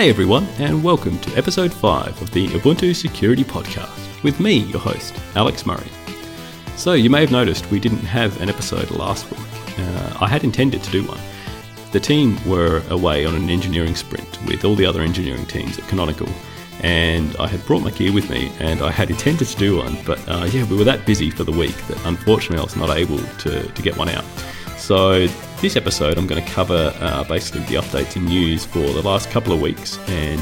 Hey everyone, and welcome to episode 5 of the Ubuntu Security Podcast with me, your host, Alex Murray. So, you may have noticed we didn't have an episode last week. Uh, I had intended to do one. The team were away on an engineering sprint with all the other engineering teams at Canonical, and I had brought my gear with me and I had intended to do one, but uh, yeah, we were that busy for the week that unfortunately I was not able to, to get one out. So, this episode, I'm going to cover uh, basically the updates and news for the last couple of weeks, and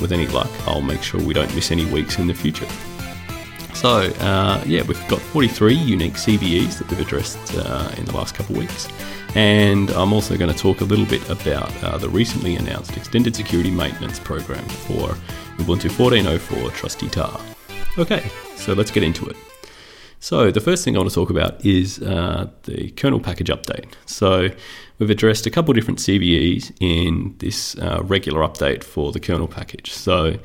with any luck, I'll make sure we don't miss any weeks in the future. So, uh, yeah, we've got 43 unique CVEs that we've addressed uh, in the last couple of weeks, and I'm also going to talk a little bit about uh, the recently announced Extended Security Maintenance Program for Ubuntu 14.04 Trusty Tahr. Okay, so let's get into it. So, the first thing I want to talk about is uh, the kernel package update. So, we've addressed a couple different CVEs in this uh, regular update for the kernel package. So,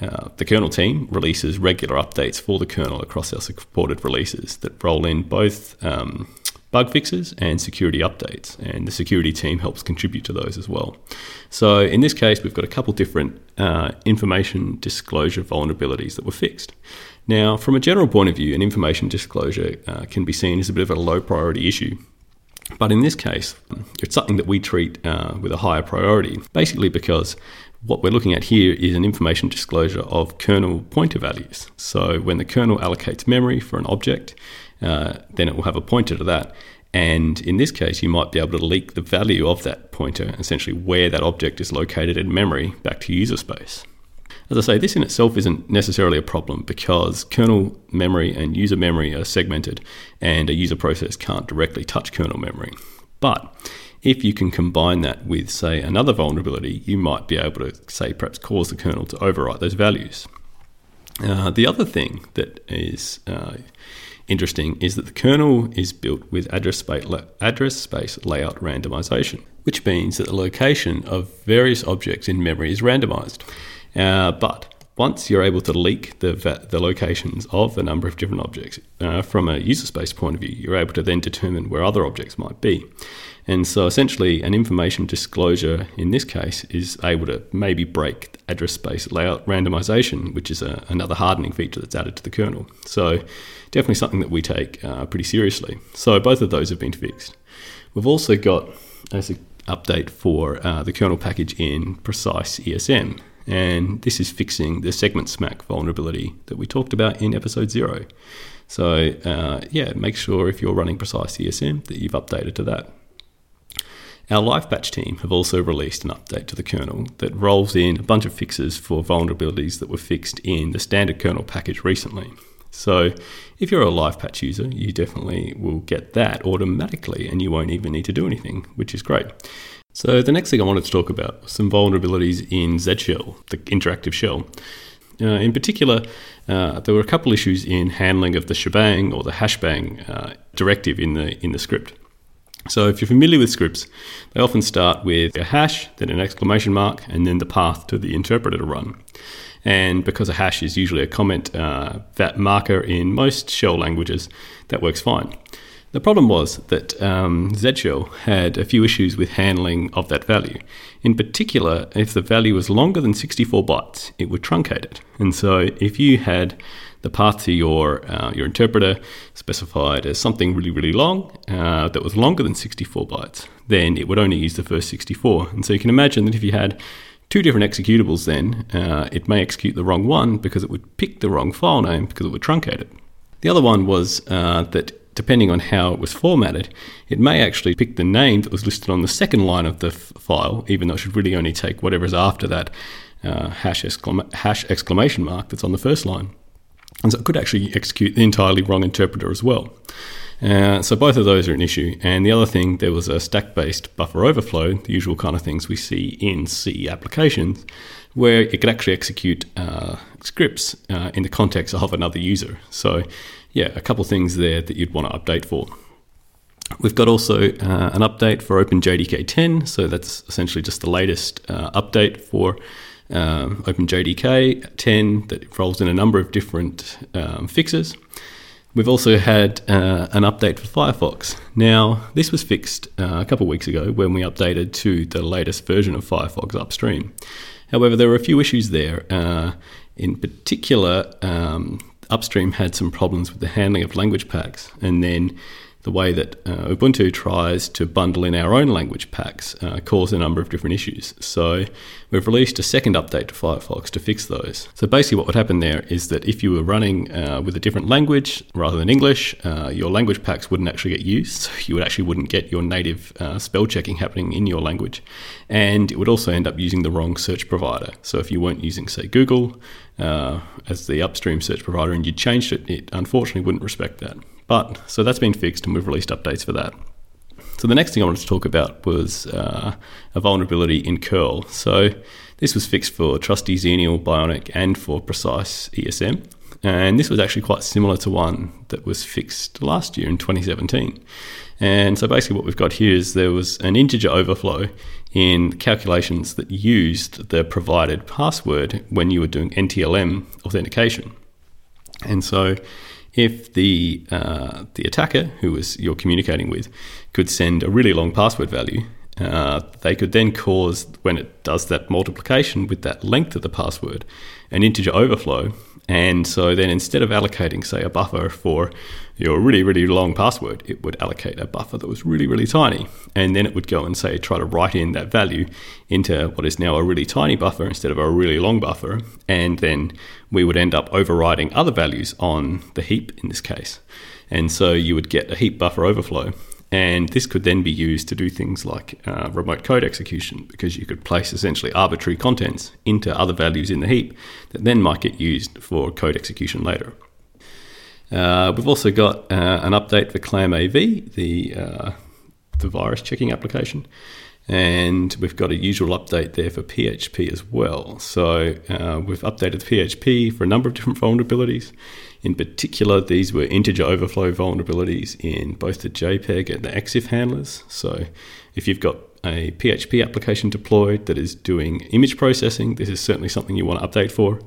uh, the kernel team releases regular updates for the kernel across our supported releases that roll in both um, bug fixes and security updates, and the security team helps contribute to those as well. So, in this case, we've got a couple different uh, information disclosure vulnerabilities that were fixed. Now, from a general point of view, an information disclosure uh, can be seen as a bit of a low priority issue. But in this case, it's something that we treat uh, with a higher priority, basically because what we're looking at here is an information disclosure of kernel pointer values. So when the kernel allocates memory for an object, uh, then it will have a pointer to that. And in this case, you might be able to leak the value of that pointer, essentially where that object is located in memory, back to user space. As I say, this in itself isn't necessarily a problem because kernel memory and user memory are segmented and a user process can't directly touch kernel memory. But if you can combine that with, say, another vulnerability, you might be able to, say, perhaps cause the kernel to overwrite those values. Uh, the other thing that is uh, interesting is that the kernel is built with address space, address space layout randomization, which means that the location of various objects in memory is randomized. Uh, but once you're able to leak the, the locations of a number of different objects uh, from a user space point of view, you're able to then determine where other objects might be. And so essentially, an information disclosure in this case is able to maybe break address space layout randomization, which is a, another hardening feature that's added to the kernel. So, definitely something that we take uh, pretty seriously. So, both of those have been fixed. We've also got as an update for uh, the kernel package in Precise ESM and this is fixing the SegmentSmack vulnerability that we talked about in episode zero. So, uh, yeah, make sure if you're running Precise ESM that you've updated to that. Our live patch team have also released an update to the kernel that rolls in a bunch of fixes for vulnerabilities that were fixed in the standard kernel package recently. So, if you're a live patch user, you definitely will get that automatically and you won't even need to do anything, which is great. So the next thing I wanted to talk about was some vulnerabilities in Z-Shell, the interactive shell. Uh, in particular, uh, there were a couple issues in handling of the shebang or the hashbang uh, directive in the in the script. So if you're familiar with scripts, they often start with a hash, then an exclamation mark, and then the path to the interpreter to run. And because a hash is usually a comment uh, that marker in most shell languages, that works fine. The problem was that um, Z-Shell had a few issues with handling of that value. In particular, if the value was longer than 64 bytes, it would truncate it. And so if you had the path to your, uh, your interpreter specified as something really, really long uh, that was longer than 64 bytes, then it would only use the first 64. And so you can imagine that if you had two different executables, then uh, it may execute the wrong one because it would pick the wrong file name because it would truncate it. The other one was uh, that depending on how it was formatted, it may actually pick the name that was listed on the second line of the f- file, even though it should really only take whatever's after that uh, hash, hash exclamation mark that's on the first line. And so it could actually execute the entirely wrong interpreter as well. Uh, so both of those are an issue. And the other thing, there was a stack-based buffer overflow, the usual kind of things we see in C applications, where it could actually execute uh, scripts uh, in the context of another user. So yeah, a couple things there that you'd want to update for. We've got also uh, an update for OpenJDK 10, so that's essentially just the latest uh, update for um, OpenJDK 10 that rolls in a number of different um, fixes. We've also had uh, an update for Firefox. Now, this was fixed uh, a couple of weeks ago when we updated to the latest version of Firefox upstream. However, there were a few issues there. Uh, in particular, um, Upstream had some problems with the handling of language packs, and then the way that uh, Ubuntu tries to bundle in our own language packs uh, cause a number of different issues. So we've released a second update to Firefox to fix those. So basically, what would happen there is that if you were running uh, with a different language rather than English, uh, your language packs wouldn't actually get used. So you would actually wouldn't get your native uh, spell checking happening in your language, and it would also end up using the wrong search provider. So if you weren't using, say, Google uh, as the upstream search provider and you changed it, it unfortunately wouldn't respect that. But so that's been fixed, and we've released updates for that. So the next thing I wanted to talk about was uh, a vulnerability in curl. So this was fixed for Trusty Xenial, Bionic, and for Precise ESM. And this was actually quite similar to one that was fixed last year in 2017. And so basically, what we've got here is there was an integer overflow in calculations that used the provided password when you were doing NTLM authentication. And so if the uh, the attacker who was you're communicating with could send a really long password value, uh, they could then cause when it does that multiplication with that length of the password, an integer overflow, and so then instead of allocating say a buffer for your really, really long password, it would allocate a buffer that was really, really tiny. And then it would go and say, try to write in that value into what is now a really tiny buffer instead of a really long buffer. And then we would end up overriding other values on the heap in this case. And so you would get a heap buffer overflow. And this could then be used to do things like uh, remote code execution because you could place essentially arbitrary contents into other values in the heap that then might get used for code execution later. Uh, we've also got uh, an update for ClamAV, the uh, the virus checking application, and we've got a usual update there for PHP as well. So uh, we've updated PHP for a number of different vulnerabilities. In particular, these were integer overflow vulnerabilities in both the JPEG and the EXIF handlers. So if you've got a PHP application deployed that is doing image processing, this is certainly something you want to update for.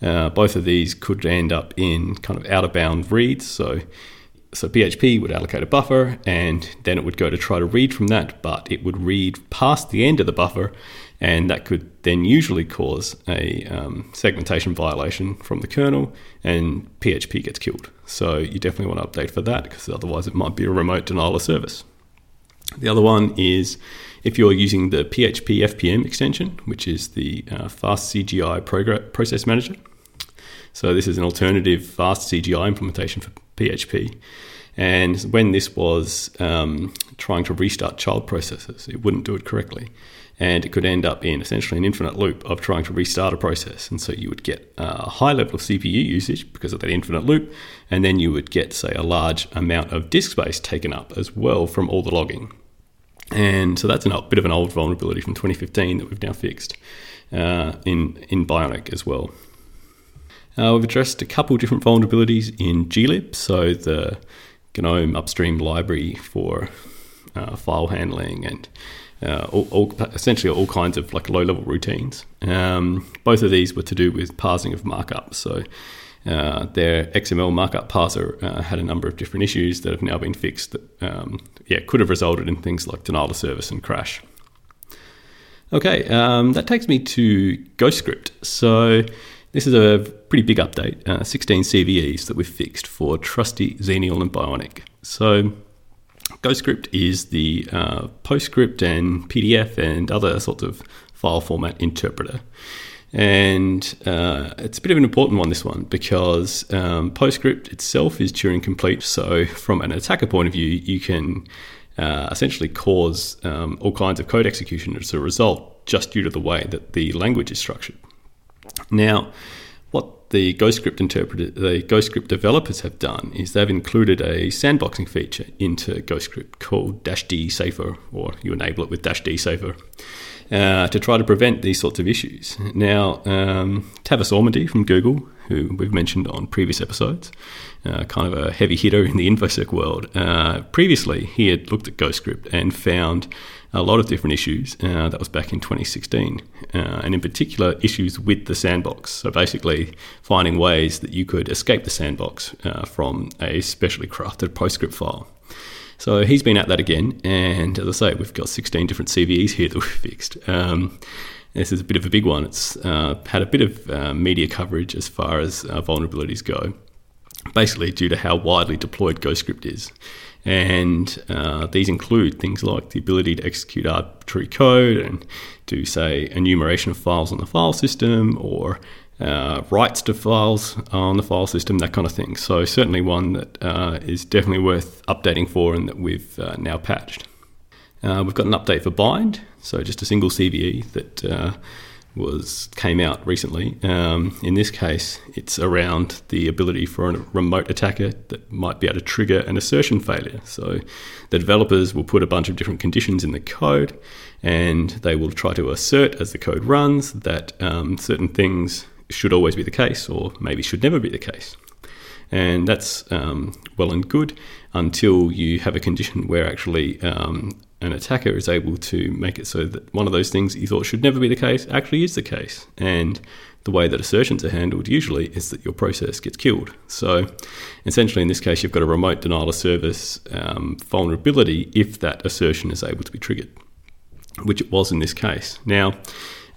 Uh, both of these could end up in kind of out of bound reads. So, so PHP would allocate a buffer, and then it would go to try to read from that, but it would read past the end of the buffer, and that could then usually cause a um, segmentation violation from the kernel, and PHP gets killed. So you definitely want to update for that because otherwise it might be a remote denial of service. The other one is if you're using the PHP FPM extension, which is the uh, Fast CGI process manager. So this is an alternative fast CGI implementation for PHP. And when this was um, trying to restart child processes, it wouldn't do it correctly. And it could end up in essentially an infinite loop of trying to restart a process. And so you would get a high level of CPU usage because of that infinite loop. And then you would get, say, a large amount of disk space taken up as well from all the logging. And so that's a bit of an old vulnerability from 2015 that we've now fixed uh, in, in Bionic as well. Uh, we've addressed a couple of different vulnerabilities in glib, so the GNOME upstream library for uh, file handling and uh, all, all, essentially all kinds of like low level routines. Um, both of these were to do with parsing of markup. So uh, their XML markup parser uh, had a number of different issues that have now been fixed that um, yeah, could have resulted in things like denial of service and crash. Okay, um, that takes me to Ghostscript. So this is a pretty big update, uh, 16 CVEs that we've fixed for Trusty, Xenial, and Bionic. So Ghostscript is the uh, PostScript and PDF and other sorts of file format interpreter. And uh, it's a bit of an important one, this one, because um, PostScript itself is Turing complete. So, from an attacker point of view, you can uh, essentially cause um, all kinds of code execution as a result just due to the way that the language is structured. Now, what the Ghostscript interpreter, the developers have done is they've included a sandboxing feature into Ghostscript called dash D safer, or you enable it with dash D safer. Uh, to try to prevent these sorts of issues. Now, um, Tavis Ormandy from Google, who we've mentioned on previous episodes, uh, kind of a heavy hitter in the InfoSec world, uh, previously he had looked at Ghostscript and found a lot of different issues. Uh, that was back in 2016, uh, and in particular, issues with the sandbox. So basically, finding ways that you could escape the sandbox uh, from a specially crafted PostScript file. So he's been at that again, and as I say, we've got 16 different CVEs here that we've fixed. Um, this is a bit of a big one. It's uh, had a bit of uh, media coverage as far as uh, vulnerabilities go, basically due to how widely deployed Ghostscript is. And uh, these include things like the ability to execute arbitrary code and do, say, enumeration of files on the file system or uh, writes to files on the file system, that kind of thing. So, certainly one that uh, is definitely worth updating for and that we've uh, now patched. Uh, we've got an update for bind, so just a single CVE that uh, was came out recently. Um, in this case, it's around the ability for a remote attacker that might be able to trigger an assertion failure. So the developers will put a bunch of different conditions in the code, and they will try to assert as the code runs that um, certain things should always be the case, or maybe should never be the case. And that's um, well and good until you have a condition where actually um, an attacker is able to make it so that one of those things you thought should never be the case actually is the case. And the way that assertions are handled usually is that your process gets killed. So essentially, in this case, you've got a remote denial of service um, vulnerability if that assertion is able to be triggered, which it was in this case. Now,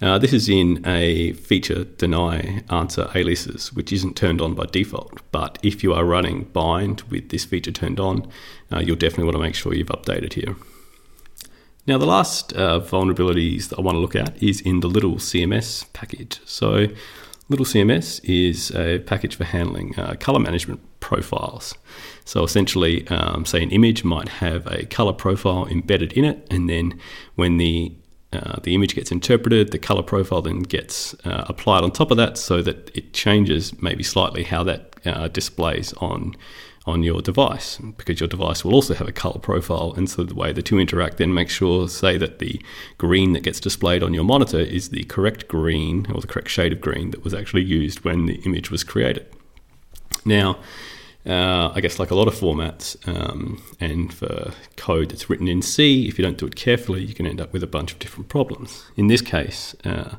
uh, this is in a feature deny answer aliases, which isn't turned on by default. But if you are running bind with this feature turned on, uh, you'll definitely want to make sure you've updated here. Now, the last uh, vulnerabilities that I want to look at is in the Little CMS package. So, Little CMS is a package for handling uh, color management profiles. So, essentially, um, say an image might have a color profile embedded in it, and then when the uh, the image gets interpreted, the color profile then gets uh, applied on top of that so that it changes maybe slightly how that uh, displays on on your device. Because your device will also have a color profile and so the way the two interact then makes sure say that the green that gets displayed on your monitor is the correct green or the correct shade of green that was actually used when the image was created. Now uh, I guess like a lot of formats, um, and for code that's written in C, if you don't do it carefully, you can end up with a bunch of different problems. In this case, uh,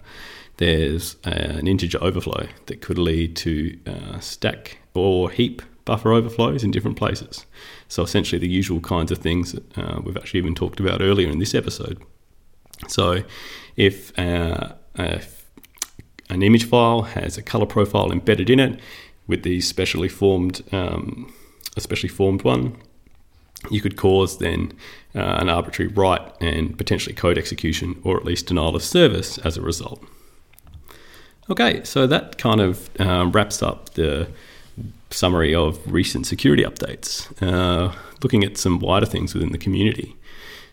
there's an integer overflow that could lead to uh, stack or heap buffer overflows in different places. So essentially, the usual kinds of things that uh, we've actually even talked about earlier in this episode. So if, uh, if an image file has a color profile embedded in it, with the specially formed, um, especially formed one, you could cause then uh, an arbitrary write and potentially code execution or at least denial of service as a result. Okay, so that kind of um, wraps up the summary of recent security updates, uh, looking at some wider things within the community.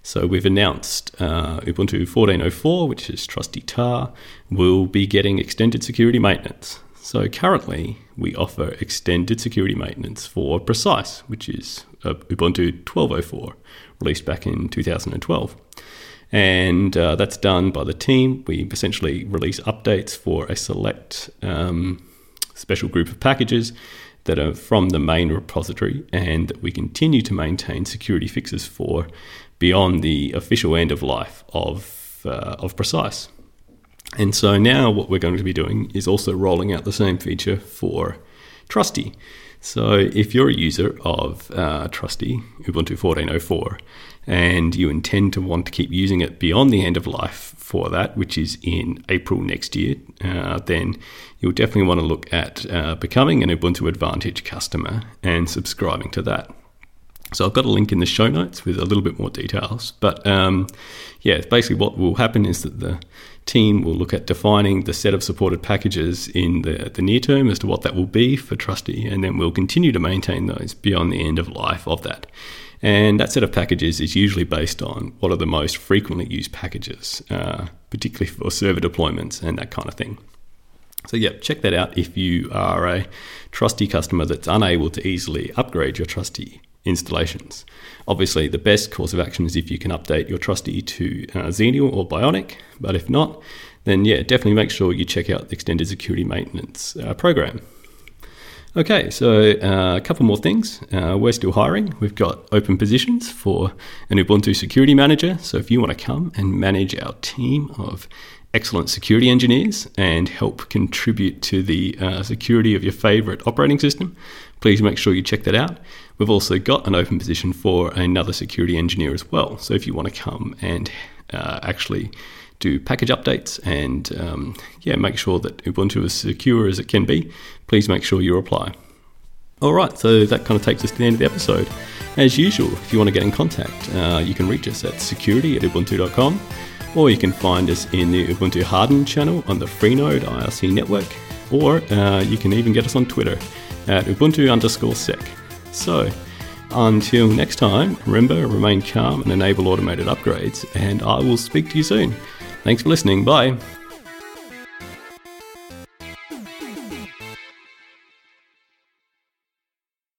So we've announced uh, Ubuntu 14.04, which is Trusty Tahr, will be getting extended security maintenance. So currently, we offer extended security maintenance for Precise, which is uh, Ubuntu 12.04, released back in 2012. And uh, that's done by the team. We essentially release updates for a select um, special group of packages that are from the main repository and that we continue to maintain security fixes for beyond the official end of life of, uh, of Precise. And so now what we're going to be doing is also rolling out the same feature for Trusty. So if you're a user of uh, Trusty, Ubuntu 14.04, and you intend to want to keep using it beyond the end of life for that, which is in April next year, uh, then you'll definitely want to look at uh, becoming an Ubuntu Advantage customer and subscribing to that. So I've got a link in the show notes with a little bit more details. But um, yeah, basically what will happen is that the team will look at defining the set of supported packages in the, the near term as to what that will be for Trusty, and then we'll continue to maintain those beyond the end of life of that. And that set of packages is usually based on what are the most frequently used packages, uh, particularly for server deployments and that kind of thing. So, yeah, check that out if you are a Trusty customer that's unable to easily upgrade your Trusty installations. Obviously, the best course of action is if you can update your trusty to uh, Xenial or Bionic, but if not, then yeah, definitely make sure you check out the extended security maintenance uh, program. Okay, so uh, a couple more things. Uh, we're still hiring. We've got open positions for an Ubuntu security manager. So if you want to come and manage our team of excellent security engineers and help contribute to the uh, security of your favorite operating system, please make sure you check that out. We've also got an open position for another security engineer as well. So if you want to come and uh, actually do package updates and um, yeah, make sure that Ubuntu is secure as it can be, please make sure you reply. All right, so that kind of takes us to the end of the episode. As usual, if you want to get in contact, uh, you can reach us at security at ubuntu.com or you can find us in the Ubuntu Harden channel on the Freenode IRC network, or uh, you can even get us on Twitter at Ubuntu underscore sec. So, until next time, remember, remain calm and enable automated upgrades, and I will speak to you soon. Thanks for listening. Bye.